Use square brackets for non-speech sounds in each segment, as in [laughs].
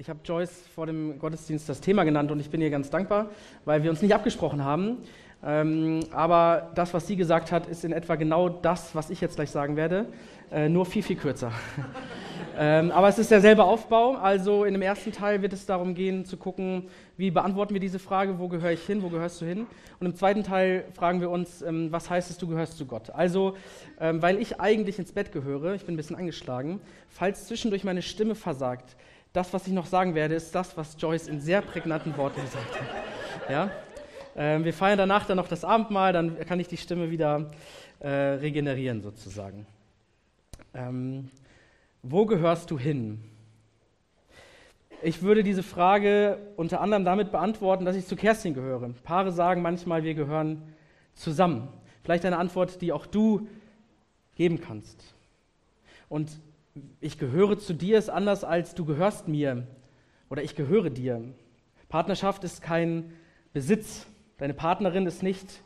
Ich habe Joyce vor dem Gottesdienst das Thema genannt und ich bin ihr ganz dankbar, weil wir uns nicht abgesprochen haben. Ähm, aber das, was sie gesagt hat, ist in etwa genau das, was ich jetzt gleich sagen werde, äh, nur viel, viel kürzer. [laughs] ähm, aber es ist derselbe Aufbau. Also in dem ersten Teil wird es darum gehen, zu gucken, wie beantworten wir diese Frage, wo gehöre ich hin, wo gehörst du hin? Und im zweiten Teil fragen wir uns, ähm, was heißt es, du gehörst zu Gott? Also, ähm, weil ich eigentlich ins Bett gehöre, ich bin ein bisschen angeschlagen, falls zwischendurch meine Stimme versagt, das, was ich noch sagen werde, ist das, was Joyce in sehr prägnanten Worten gesagt hat. Ja? Ähm, wir feiern danach dann noch das Abendmahl, dann kann ich die Stimme wieder äh, regenerieren sozusagen. Ähm, wo gehörst du hin? Ich würde diese Frage unter anderem damit beantworten, dass ich zu Kerstin gehöre. Paare sagen manchmal, wir gehören zusammen. Vielleicht eine Antwort, die auch du geben kannst. Und ich gehöre zu dir ist anders als du gehörst mir oder ich gehöre dir. Partnerschaft ist kein Besitz. Deine Partnerin ist nicht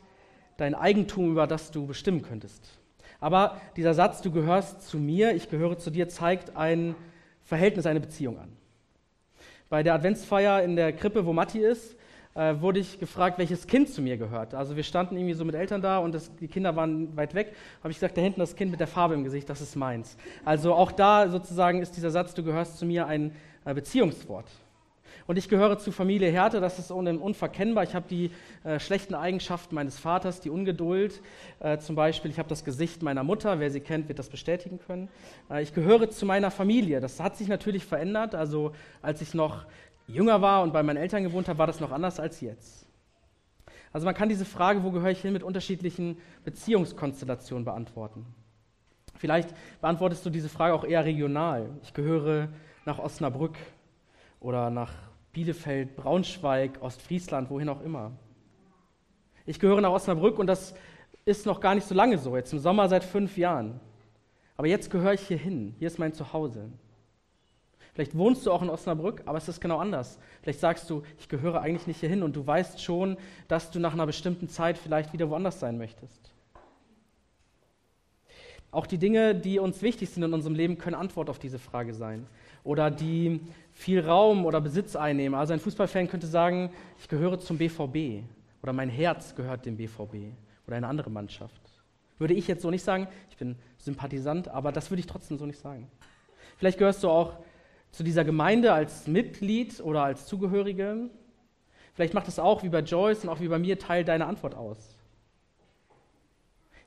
dein Eigentum, über das du bestimmen könntest. Aber dieser Satz, du gehörst zu mir, ich gehöre zu dir, zeigt ein Verhältnis, eine Beziehung an. Bei der Adventsfeier in der Krippe, wo Matti ist, äh, wurde ich gefragt, welches Kind zu mir gehört. Also wir standen irgendwie so mit Eltern da und das, die Kinder waren weit weg. Habe ich gesagt, da hinten das Kind mit der Farbe im Gesicht, das ist meins. Also auch da sozusagen ist dieser Satz, du gehörst zu mir, ein äh, Beziehungswort. Und ich gehöre zu Familie Härte, das ist unverkennbar. Ich habe die äh, schlechten Eigenschaften meines Vaters, die Ungeduld äh, zum Beispiel. Ich habe das Gesicht meiner Mutter, wer sie kennt, wird das bestätigen können. Äh, ich gehöre zu meiner Familie. Das hat sich natürlich verändert. Also als ich noch jünger war und bei meinen Eltern gewohnt habe, war das noch anders als jetzt. Also man kann diese Frage, wo gehöre ich hin, mit unterschiedlichen Beziehungskonstellationen beantworten. Vielleicht beantwortest du diese Frage auch eher regional. Ich gehöre nach Osnabrück oder nach Bielefeld, Braunschweig, Ostfriesland, wohin auch immer. Ich gehöre nach Osnabrück und das ist noch gar nicht so lange so, jetzt im Sommer seit fünf Jahren. Aber jetzt gehöre ich hier hin, hier ist mein Zuhause. Vielleicht wohnst du auch in Osnabrück, aber es ist genau anders. Vielleicht sagst du, ich gehöre eigentlich nicht hierhin und du weißt schon, dass du nach einer bestimmten Zeit vielleicht wieder woanders sein möchtest. Auch die Dinge, die uns wichtig sind in unserem Leben, können Antwort auf diese Frage sein. Oder die viel Raum oder Besitz einnehmen. Also ein Fußballfan könnte sagen, ich gehöre zum BVB oder mein Herz gehört dem BVB oder eine andere Mannschaft. Würde ich jetzt so nicht sagen, ich bin Sympathisant, aber das würde ich trotzdem so nicht sagen. Vielleicht gehörst du auch zu dieser Gemeinde als Mitglied oder als Zugehörige. Vielleicht macht es auch wie bei Joyce und auch wie bei mir Teil deiner Antwort aus.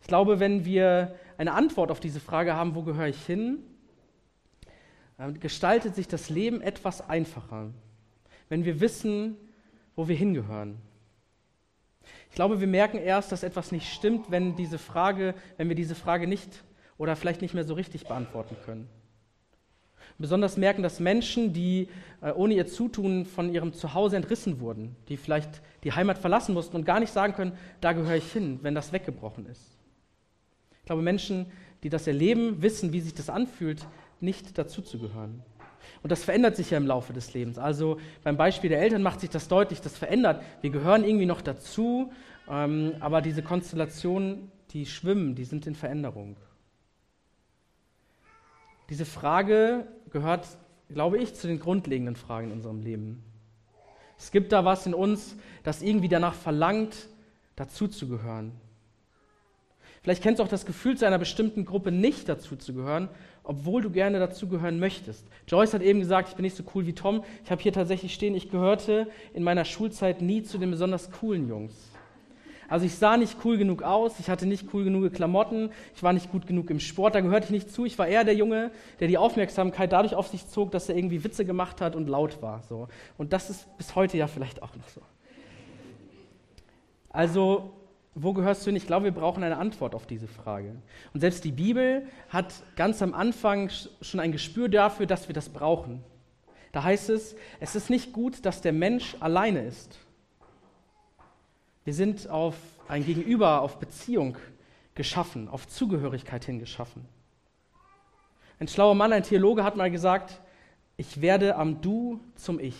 Ich glaube, wenn wir eine Antwort auf diese Frage haben, wo gehöre ich hin, gestaltet sich das Leben etwas einfacher, wenn wir wissen, wo wir hingehören. Ich glaube, wir merken erst, dass etwas nicht stimmt, wenn diese Frage, wenn wir diese Frage nicht oder vielleicht nicht mehr so richtig beantworten können. Besonders merken das Menschen, die äh, ohne ihr Zutun von ihrem Zuhause entrissen wurden, die vielleicht die Heimat verlassen mussten und gar nicht sagen können, da gehöre ich hin, wenn das weggebrochen ist. Ich glaube, Menschen, die das erleben, wissen, wie sich das anfühlt, nicht dazuzugehören. Und das verändert sich ja im Laufe des Lebens. Also beim Beispiel der Eltern macht sich das deutlich, das verändert. Wir gehören irgendwie noch dazu, ähm, aber diese Konstellationen, die schwimmen, die sind in Veränderung. Diese Frage gehört, glaube ich, zu den grundlegenden Fragen in unserem Leben. Es gibt da was in uns, das irgendwie danach verlangt, dazuzugehören. Vielleicht kennst du auch das Gefühl, zu einer bestimmten Gruppe nicht dazuzugehören, obwohl du gerne dazugehören möchtest. Joyce hat eben gesagt, ich bin nicht so cool wie Tom. Ich habe hier tatsächlich stehen, ich gehörte in meiner Schulzeit nie zu den besonders coolen Jungs. Also ich sah nicht cool genug aus, ich hatte nicht cool genug Klamotten, ich war nicht gut genug im Sport, da gehörte ich nicht zu. Ich war eher der Junge, der die Aufmerksamkeit dadurch auf sich zog, dass er irgendwie Witze gemacht hat und laut war. So. Und das ist bis heute ja vielleicht auch noch so. Also, wo gehörst du hin? Ich glaube, wir brauchen eine Antwort auf diese Frage. Und selbst die Bibel hat ganz am Anfang schon ein Gespür dafür, dass wir das brauchen. Da heißt es, es ist nicht gut, dass der Mensch alleine ist. Wir sind auf ein Gegenüber, auf Beziehung geschaffen, auf Zugehörigkeit hin geschaffen. Ein schlauer Mann, ein Theologe hat mal gesagt, ich werde am Du zum Ich.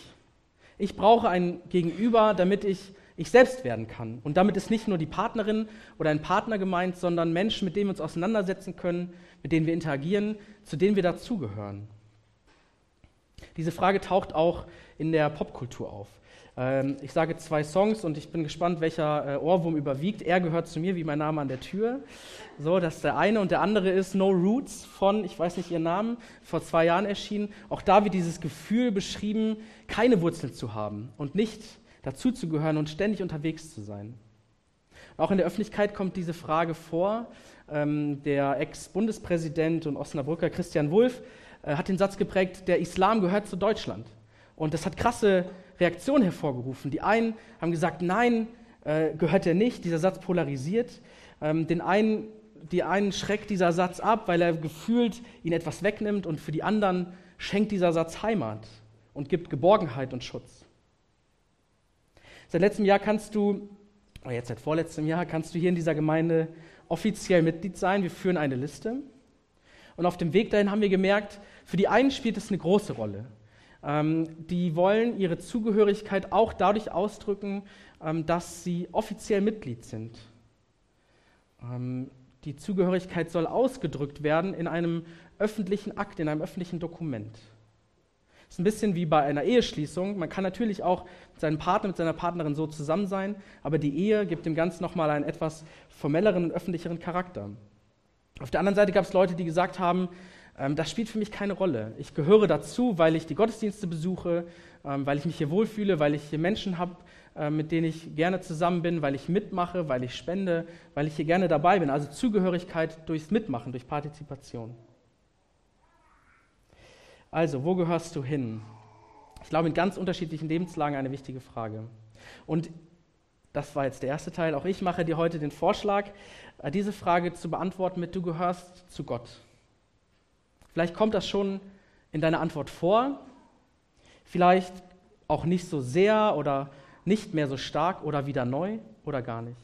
Ich brauche ein Gegenüber, damit ich ich selbst werden kann. Und damit ist nicht nur die Partnerin oder ein Partner gemeint, sondern Menschen, mit denen wir uns auseinandersetzen können, mit denen wir interagieren, zu denen wir dazugehören. Diese Frage taucht auch in der Popkultur auf. Ähm, ich sage zwei Songs und ich bin gespannt, welcher äh, Ohrwurm überwiegt. Er gehört zu mir wie mein Name an der Tür. So, das ist der eine. Und der andere ist No Roots von, ich weiß nicht ihren Namen, vor zwei Jahren erschienen. Auch da wird dieses Gefühl beschrieben, keine Wurzeln zu haben und nicht dazuzugehören und ständig unterwegs zu sein. Auch in der Öffentlichkeit kommt diese Frage vor. Ähm, der Ex-Bundespräsident und Osnabrücker Christian Wulff äh, hat den Satz geprägt, der Islam gehört zu Deutschland. Und das hat krasse Reaktionen hervorgerufen. Die einen haben gesagt, nein, äh, gehört er nicht. Dieser Satz polarisiert. Ähm, den einen, die einen schreckt dieser Satz ab, weil er gefühlt ihn etwas wegnimmt. Und für die anderen schenkt dieser Satz Heimat und gibt Geborgenheit und Schutz. Seit letztem Jahr kannst du, oder jetzt seit vorletztem Jahr, kannst du hier in dieser Gemeinde offiziell Mitglied sein. Wir führen eine Liste. Und auf dem Weg dahin haben wir gemerkt, für die einen spielt es eine große Rolle. Ähm, die wollen ihre Zugehörigkeit auch dadurch ausdrücken, ähm, dass sie offiziell Mitglied sind. Ähm, die Zugehörigkeit soll ausgedrückt werden in einem öffentlichen Akt, in einem öffentlichen Dokument. Das ist ein bisschen wie bei einer Eheschließung. Man kann natürlich auch mit seinem Partner, mit seiner Partnerin so zusammen sein, aber die Ehe gibt dem Ganzen nochmal einen etwas formelleren und öffentlicheren Charakter. Auf der anderen Seite gab es Leute, die gesagt haben, ähm, das spielt für mich keine Rolle. Ich gehöre dazu, weil ich die Gottesdienste besuche, ähm, weil ich mich hier wohlfühle, weil ich hier Menschen habe, äh, mit denen ich gerne zusammen bin, weil ich mitmache, weil ich spende, weil ich hier gerne dabei bin. Also Zugehörigkeit durchs Mitmachen, durch Partizipation. Also, wo gehörst du hin? Ich glaube, in ganz unterschiedlichen Lebenslagen eine wichtige Frage. Und das war jetzt der erste Teil. Auch ich mache dir heute den Vorschlag, äh, diese Frage zu beantworten mit, du gehörst zu Gott. Vielleicht kommt das schon in deiner Antwort vor, vielleicht auch nicht so sehr oder nicht mehr so stark oder wieder neu oder gar nicht.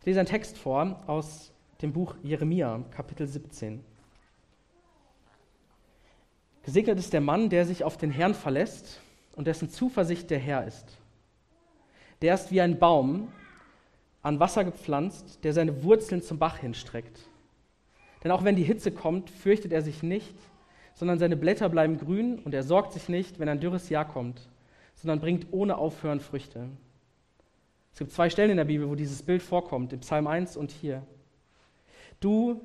Ich lese einen Text vor aus dem Buch Jeremia, Kapitel 17. Gesegnet ist der Mann, der sich auf den Herrn verlässt und dessen Zuversicht der Herr ist. Der ist wie ein Baum an Wasser gepflanzt, der seine Wurzeln zum Bach hinstreckt. Denn auch wenn die Hitze kommt, fürchtet er sich nicht, sondern seine Blätter bleiben grün und er sorgt sich nicht, wenn ein dürres Jahr kommt, sondern bringt ohne Aufhören Früchte. Es gibt zwei Stellen in der Bibel, wo dieses Bild vorkommt, im Psalm 1 und hier. Du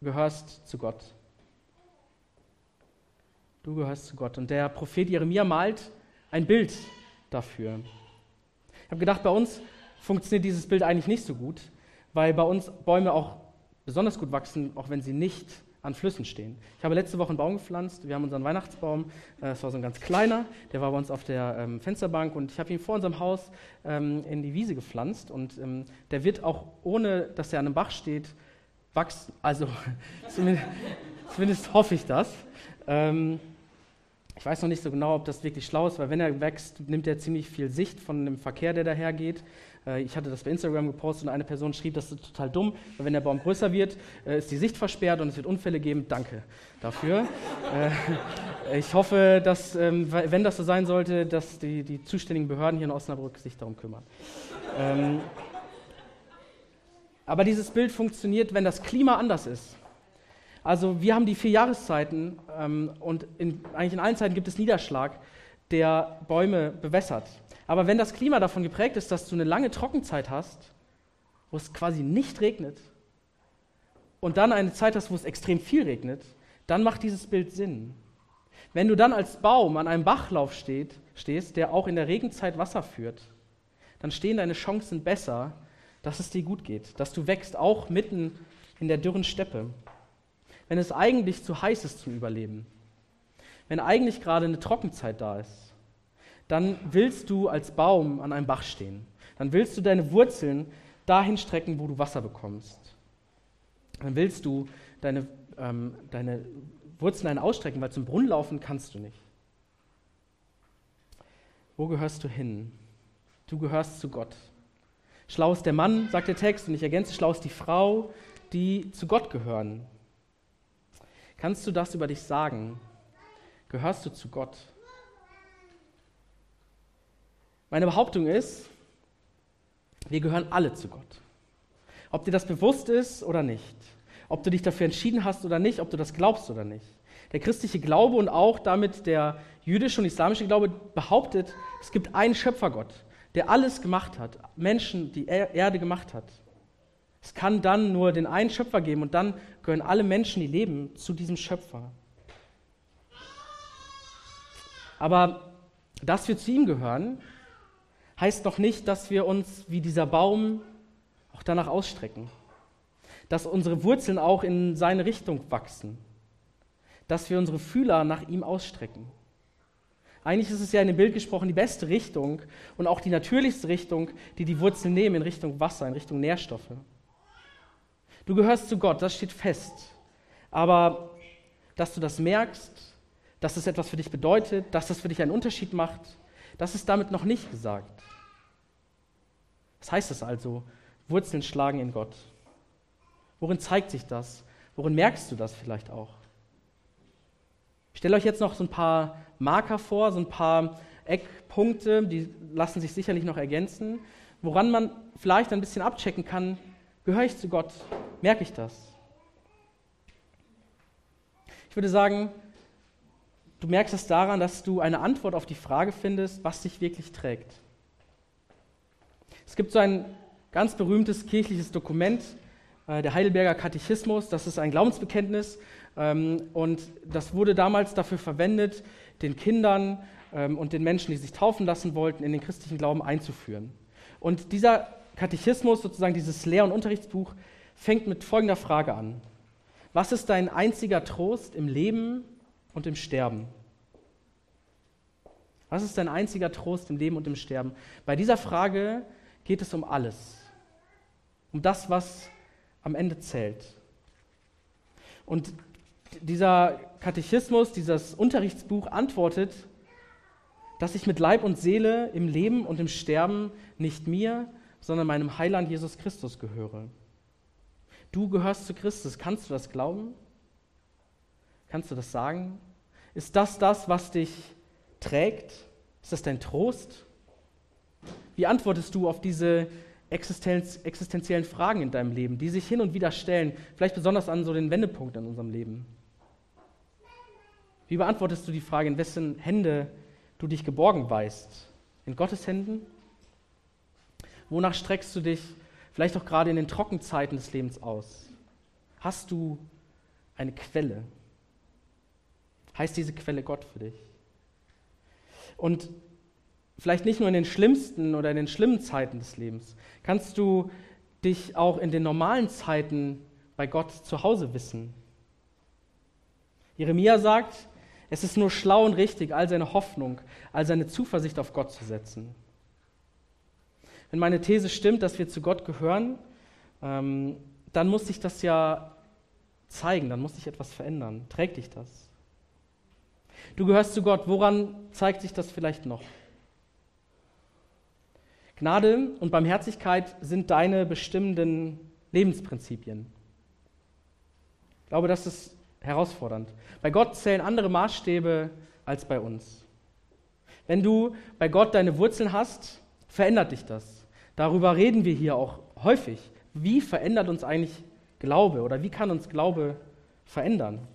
gehörst zu Gott. Du gehörst zu Gott. Und der Prophet Jeremia malt ein Bild dafür. Ich habe gedacht, bei uns funktioniert dieses Bild eigentlich nicht so gut, weil bei uns Bäume auch besonders gut wachsen, auch wenn sie nicht an Flüssen stehen. Ich habe letzte Woche einen Baum gepflanzt. Wir haben unseren Weihnachtsbaum. Es war so ein ganz kleiner. Der war bei uns auf der ähm, Fensterbank und ich habe ihn vor unserem Haus ähm, in die Wiese gepflanzt. Und ähm, der wird auch ohne, dass er an einem Bach steht, wachsen. Also [laughs] zumindest, zumindest, hoffe ich das. Ich weiß noch nicht so genau, ob das wirklich schlau ist, weil wenn er wächst, nimmt er ziemlich viel Sicht von dem Verkehr, der dahergeht. Äh, ich hatte das bei Instagram gepostet und eine Person schrieb, das ist total dumm, weil wenn der Baum größer wird, äh, ist die Sicht versperrt und es wird Unfälle geben. Danke dafür. Äh, ich hoffe, dass, ähm, wenn das so sein sollte, dass die, die zuständigen Behörden hier in Osnabrück sich darum kümmern. Ähm, aber dieses Bild funktioniert, wenn das Klima anders ist. Also wir haben die vier Jahreszeiten ähm, und in, eigentlich in allen Zeiten gibt es Niederschlag, der Bäume bewässert. Aber wenn das Klima davon geprägt ist, dass du eine lange Trockenzeit hast, wo es quasi nicht regnet, und dann eine Zeit hast, wo es extrem viel regnet, dann macht dieses Bild Sinn. Wenn du dann als Baum an einem Bachlauf steht, stehst, der auch in der Regenzeit Wasser führt, dann stehen deine Chancen besser, dass es dir gut geht, dass du wächst, auch mitten in der dürren Steppe. Wenn es eigentlich zu heiß ist zum Überleben, wenn eigentlich gerade eine Trockenzeit da ist, dann willst du als Baum an einem Bach stehen. Dann willst du deine Wurzeln dahin strecken, wo du Wasser bekommst. Dann willst du deine, ähm, deine Wurzeln dahin ausstrecken, weil zum Brunnen laufen kannst du nicht. Wo gehörst du hin? Du gehörst zu Gott. Schlau ist der Mann, sagt der Text, und ich ergänze, schlau ist die Frau, die zu Gott gehören. Kannst du das über dich sagen? Gehörst du zu Gott? Meine Behauptung ist, wir gehören alle zu Gott. Ob dir das bewusst ist oder nicht, ob du dich dafür entschieden hast oder nicht, ob du das glaubst oder nicht. Der christliche Glaube und auch damit der jüdische und islamische Glaube behauptet, es gibt einen Schöpfergott, der alles gemacht hat, Menschen, die Erde gemacht hat. Es kann dann nur den einen Schöpfer geben und dann gehören alle Menschen, die leben, zu diesem Schöpfer. Aber dass wir zu ihm gehören, heißt noch nicht, dass wir uns wie dieser Baum auch danach ausstrecken. Dass unsere Wurzeln auch in seine Richtung wachsen. Dass wir unsere Fühler nach ihm ausstrecken. Eigentlich ist es ja in dem Bild gesprochen die beste Richtung und auch die natürlichste Richtung, die die Wurzeln nehmen in Richtung Wasser, in Richtung Nährstoffe. Du gehörst zu Gott, das steht fest. Aber dass du das merkst, dass es etwas für dich bedeutet, dass das für dich einen Unterschied macht, das ist damit noch nicht gesagt. Was heißt es also? Wurzeln schlagen in Gott. Worin zeigt sich das? Worin merkst du das vielleicht auch? Ich stelle euch jetzt noch so ein paar Marker vor, so ein paar Eckpunkte, die lassen sich sicherlich noch ergänzen, woran man vielleicht ein bisschen abchecken kann, gehöre ich zu Gott? Merke ich das? Ich würde sagen, du merkst es daran, dass du eine Antwort auf die Frage findest, was dich wirklich trägt. Es gibt so ein ganz berühmtes kirchliches Dokument, äh, der Heidelberger Katechismus, das ist ein Glaubensbekenntnis ähm, und das wurde damals dafür verwendet, den Kindern ähm, und den Menschen, die sich taufen lassen wollten, in den christlichen Glauben einzuführen. Und dieser Katechismus, sozusagen dieses Lehr- und Unterrichtsbuch, fängt mit folgender Frage an. Was ist dein einziger Trost im Leben und im Sterben? Was ist dein einziger Trost im Leben und im Sterben? Bei dieser Frage geht es um alles. Um das, was am Ende zählt. Und dieser Katechismus, dieses Unterrichtsbuch antwortet, dass ich mit Leib und Seele im Leben und im Sterben nicht mir, sondern meinem Heiland Jesus Christus gehöre. Du gehörst zu Christus. Kannst du das glauben? Kannst du das sagen? Ist das das, was dich trägt? Ist das dein Trost? Wie antwortest du auf diese Existenz, existenziellen Fragen in deinem Leben, die sich hin und wieder stellen, vielleicht besonders an so den Wendepunkten in unserem Leben? Wie beantwortest du die Frage, in wessen Hände du dich geborgen weißt? In Gottes Händen? Wonach streckst du dich vielleicht auch gerade in den Trockenzeiten des Lebens aus? Hast du eine Quelle? Heißt diese Quelle Gott für dich? Und vielleicht nicht nur in den schlimmsten oder in den schlimmen Zeiten des Lebens, kannst du dich auch in den normalen Zeiten bei Gott zu Hause wissen. Jeremia sagt, es ist nur schlau und richtig, all seine Hoffnung, all seine Zuversicht auf Gott zu setzen. Wenn meine These stimmt, dass wir zu Gott gehören, ähm, dann muss sich das ja zeigen, dann muss sich etwas verändern. Trägt dich das? Du gehörst zu Gott. Woran zeigt sich das vielleicht noch? Gnade und Barmherzigkeit sind deine bestimmenden Lebensprinzipien. Ich glaube, das ist herausfordernd. Bei Gott zählen andere Maßstäbe als bei uns. Wenn du bei Gott deine Wurzeln hast, verändert dich das. Darüber reden wir hier auch häufig. Wie verändert uns eigentlich Glaube oder wie kann uns Glaube verändern?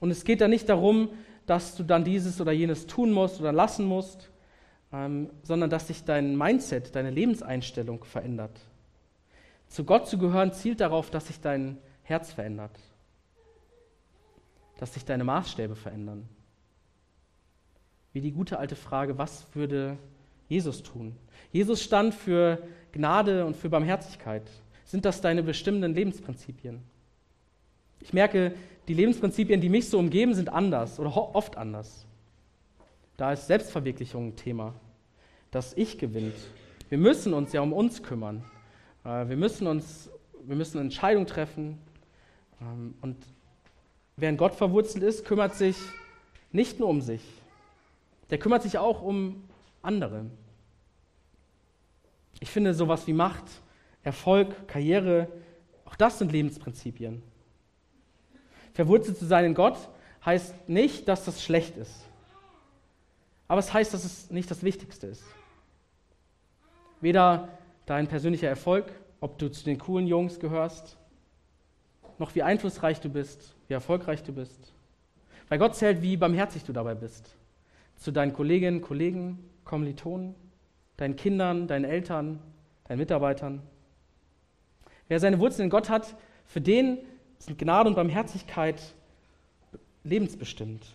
Und es geht da nicht darum, dass du dann dieses oder jenes tun musst oder lassen musst, ähm, sondern dass sich dein Mindset, deine Lebenseinstellung verändert. Zu Gott zu gehören zielt darauf, dass sich dein Herz verändert, dass sich deine Maßstäbe verändern. Wie die gute alte Frage, was würde Jesus tun? Jesus stand für Gnade und für Barmherzigkeit. Sind das deine bestimmenden Lebensprinzipien? Ich merke, die Lebensprinzipien, die mich so umgeben, sind anders oder oft anders. Da ist Selbstverwirklichung ein Thema. Das Ich gewinnt. Wir müssen uns ja um uns kümmern. Äh, wir müssen uns, wir müssen Entscheidungen treffen. Ähm, und wer in Gott verwurzelt ist, kümmert sich nicht nur um sich. Der kümmert sich auch um andere. Ich finde sowas wie Macht, Erfolg, Karriere, auch das sind Lebensprinzipien. Verwurzelt zu sein in Gott heißt nicht, dass das schlecht ist. Aber es heißt, dass es nicht das Wichtigste ist. Weder dein persönlicher Erfolg, ob du zu den coolen Jungs gehörst, noch wie einflussreich du bist, wie erfolgreich du bist. Weil Gott zählt, wie barmherzig du dabei bist. Zu deinen Kolleginnen, Kollegen, Kommilitonen, deinen Kindern, deinen Eltern, deinen Mitarbeitern. Wer seine Wurzeln in Gott hat, für den sind Gnade und Barmherzigkeit lebensbestimmt.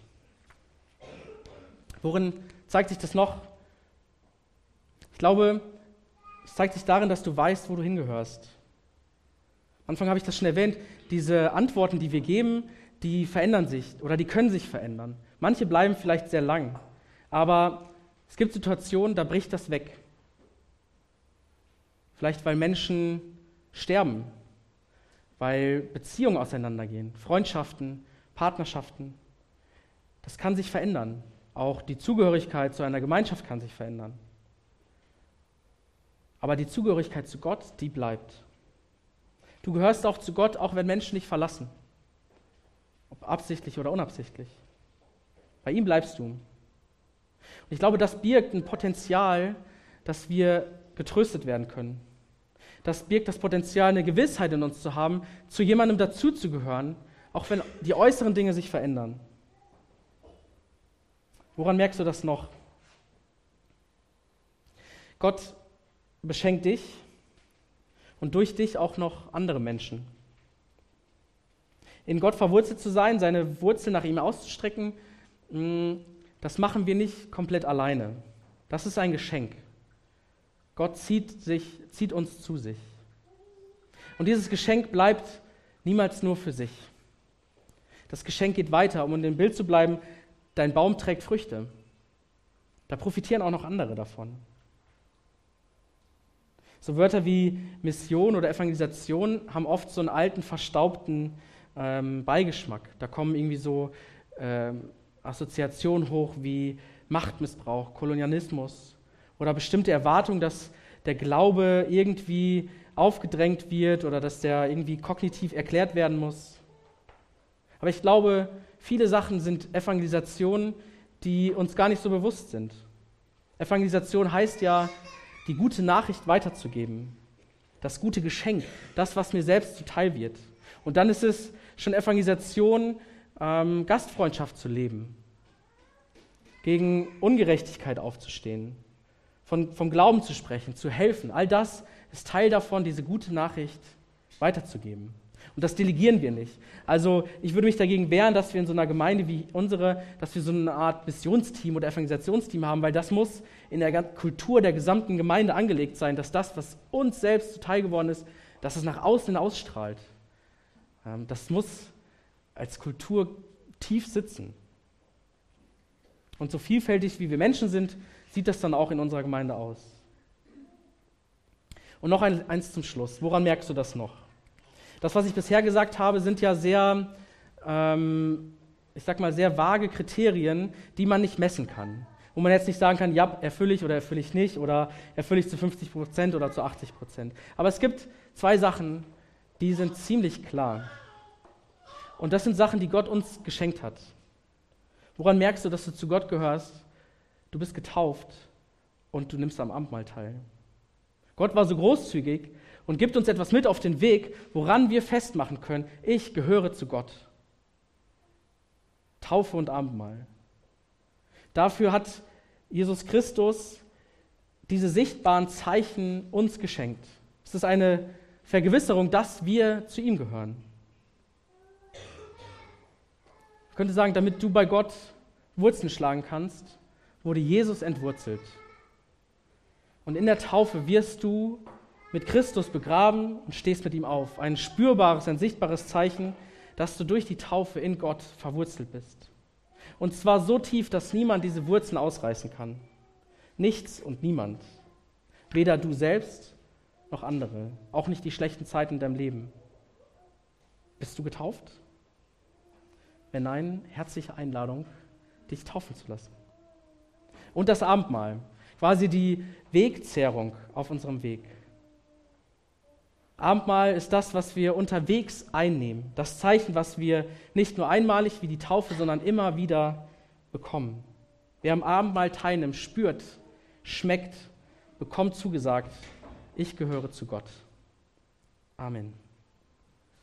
Worin zeigt sich das noch? Ich glaube, es zeigt sich darin, dass du weißt, wo du hingehörst. Am Anfang habe ich das schon erwähnt, diese Antworten, die wir geben, die verändern sich oder die können sich verändern. Manche bleiben vielleicht sehr lang, aber es gibt Situationen, da bricht das weg. Vielleicht weil Menschen sterben, weil Beziehungen auseinandergehen, Freundschaften, Partnerschaften. Das kann sich verändern. Auch die Zugehörigkeit zu einer Gemeinschaft kann sich verändern. Aber die Zugehörigkeit zu Gott, die bleibt. Du gehörst auch zu Gott, auch wenn Menschen dich verlassen. Ob absichtlich oder unabsichtlich. Bei ihm bleibst du. Und ich glaube, das birgt ein Potenzial, dass wir getröstet werden können. Das birgt das Potenzial, eine Gewissheit in uns zu haben, zu jemandem dazuzugehören, auch wenn die äußeren Dinge sich verändern. Woran merkst du das noch? Gott beschenkt dich und durch dich auch noch andere Menschen. In Gott verwurzelt zu sein, seine Wurzeln nach ihm auszustrecken, mm, das machen wir nicht komplett alleine. Das ist ein Geschenk. Gott zieht, sich, zieht uns zu sich. Und dieses Geschenk bleibt niemals nur für sich. Das Geschenk geht weiter, um in dem Bild zu bleiben, dein Baum trägt Früchte. Da profitieren auch noch andere davon. So Wörter wie Mission oder Evangelisation haben oft so einen alten, verstaubten ähm, Beigeschmack. Da kommen irgendwie so ähm, Assoziationen hoch wie Machtmissbrauch, Kolonialismus oder bestimmte Erwartungen, dass der Glaube irgendwie aufgedrängt wird oder dass der irgendwie kognitiv erklärt werden muss. Aber ich glaube, viele Sachen sind Evangelisationen, die uns gar nicht so bewusst sind. Evangelisation heißt ja, die gute Nachricht weiterzugeben, das gute Geschenk, das, was mir selbst zuteil wird. Und dann ist es schon Evangelisation, ähm, Gastfreundschaft zu leben, gegen Ungerechtigkeit aufzustehen, von, vom Glauben zu sprechen, zu helfen. All das ist Teil davon, diese gute Nachricht weiterzugeben. Und das delegieren wir nicht. Also ich würde mich dagegen wehren, dass wir in so einer Gemeinde wie unsere, dass wir so eine Art Missionsteam oder Evangelisationsteam haben, weil das muss in der Kultur der gesamten Gemeinde angelegt sein, dass das, was uns selbst zuteil geworden ist, dass es nach außen ausstrahlt. Ähm, das muss als Kultur tief sitzen. Und so vielfältig wie wir Menschen sind, sieht das dann auch in unserer Gemeinde aus. Und noch eins zum Schluss. Woran merkst du das noch? Das, was ich bisher gesagt habe, sind ja sehr, ähm, ich sag mal, sehr vage Kriterien, die man nicht messen kann. Wo man jetzt nicht sagen kann, ja, erfülle ich oder erfülle ich nicht oder erfülle ich zu 50 Prozent oder zu 80 Prozent. Aber es gibt zwei Sachen, die sind ziemlich klar. Und das sind Sachen, die Gott uns geschenkt hat. Woran merkst du, dass du zu Gott gehörst? Du bist getauft und du nimmst am Abendmahl teil. Gott war so großzügig und gibt uns etwas mit auf den Weg, woran wir festmachen können, ich gehöre zu Gott. Taufe und Abendmahl. Dafür hat Jesus Christus diese sichtbaren Zeichen uns geschenkt. Es ist eine Vergewisserung, dass wir zu ihm gehören. Ich könnte sagen, damit du bei Gott Wurzeln schlagen kannst, wurde Jesus entwurzelt. Und in der Taufe wirst du mit Christus begraben und stehst mit ihm auf. Ein spürbares, ein sichtbares Zeichen, dass du durch die Taufe in Gott verwurzelt bist. Und zwar so tief, dass niemand diese Wurzeln ausreißen kann. Nichts und niemand. Weder du selbst noch andere. Auch nicht die schlechten Zeiten in deinem Leben. Bist du getauft? Wenn nein, herzliche Einladung, dich taufen zu lassen. Und das Abendmahl quasi die Wegzehrung auf unserem Weg. Abendmahl ist das, was wir unterwegs einnehmen, das Zeichen, was wir nicht nur einmalig wie die Taufe, sondern immer wieder bekommen. Wer am Abendmahl teilnimmt, spürt, schmeckt, bekommt zugesagt, ich gehöre zu Gott. Amen.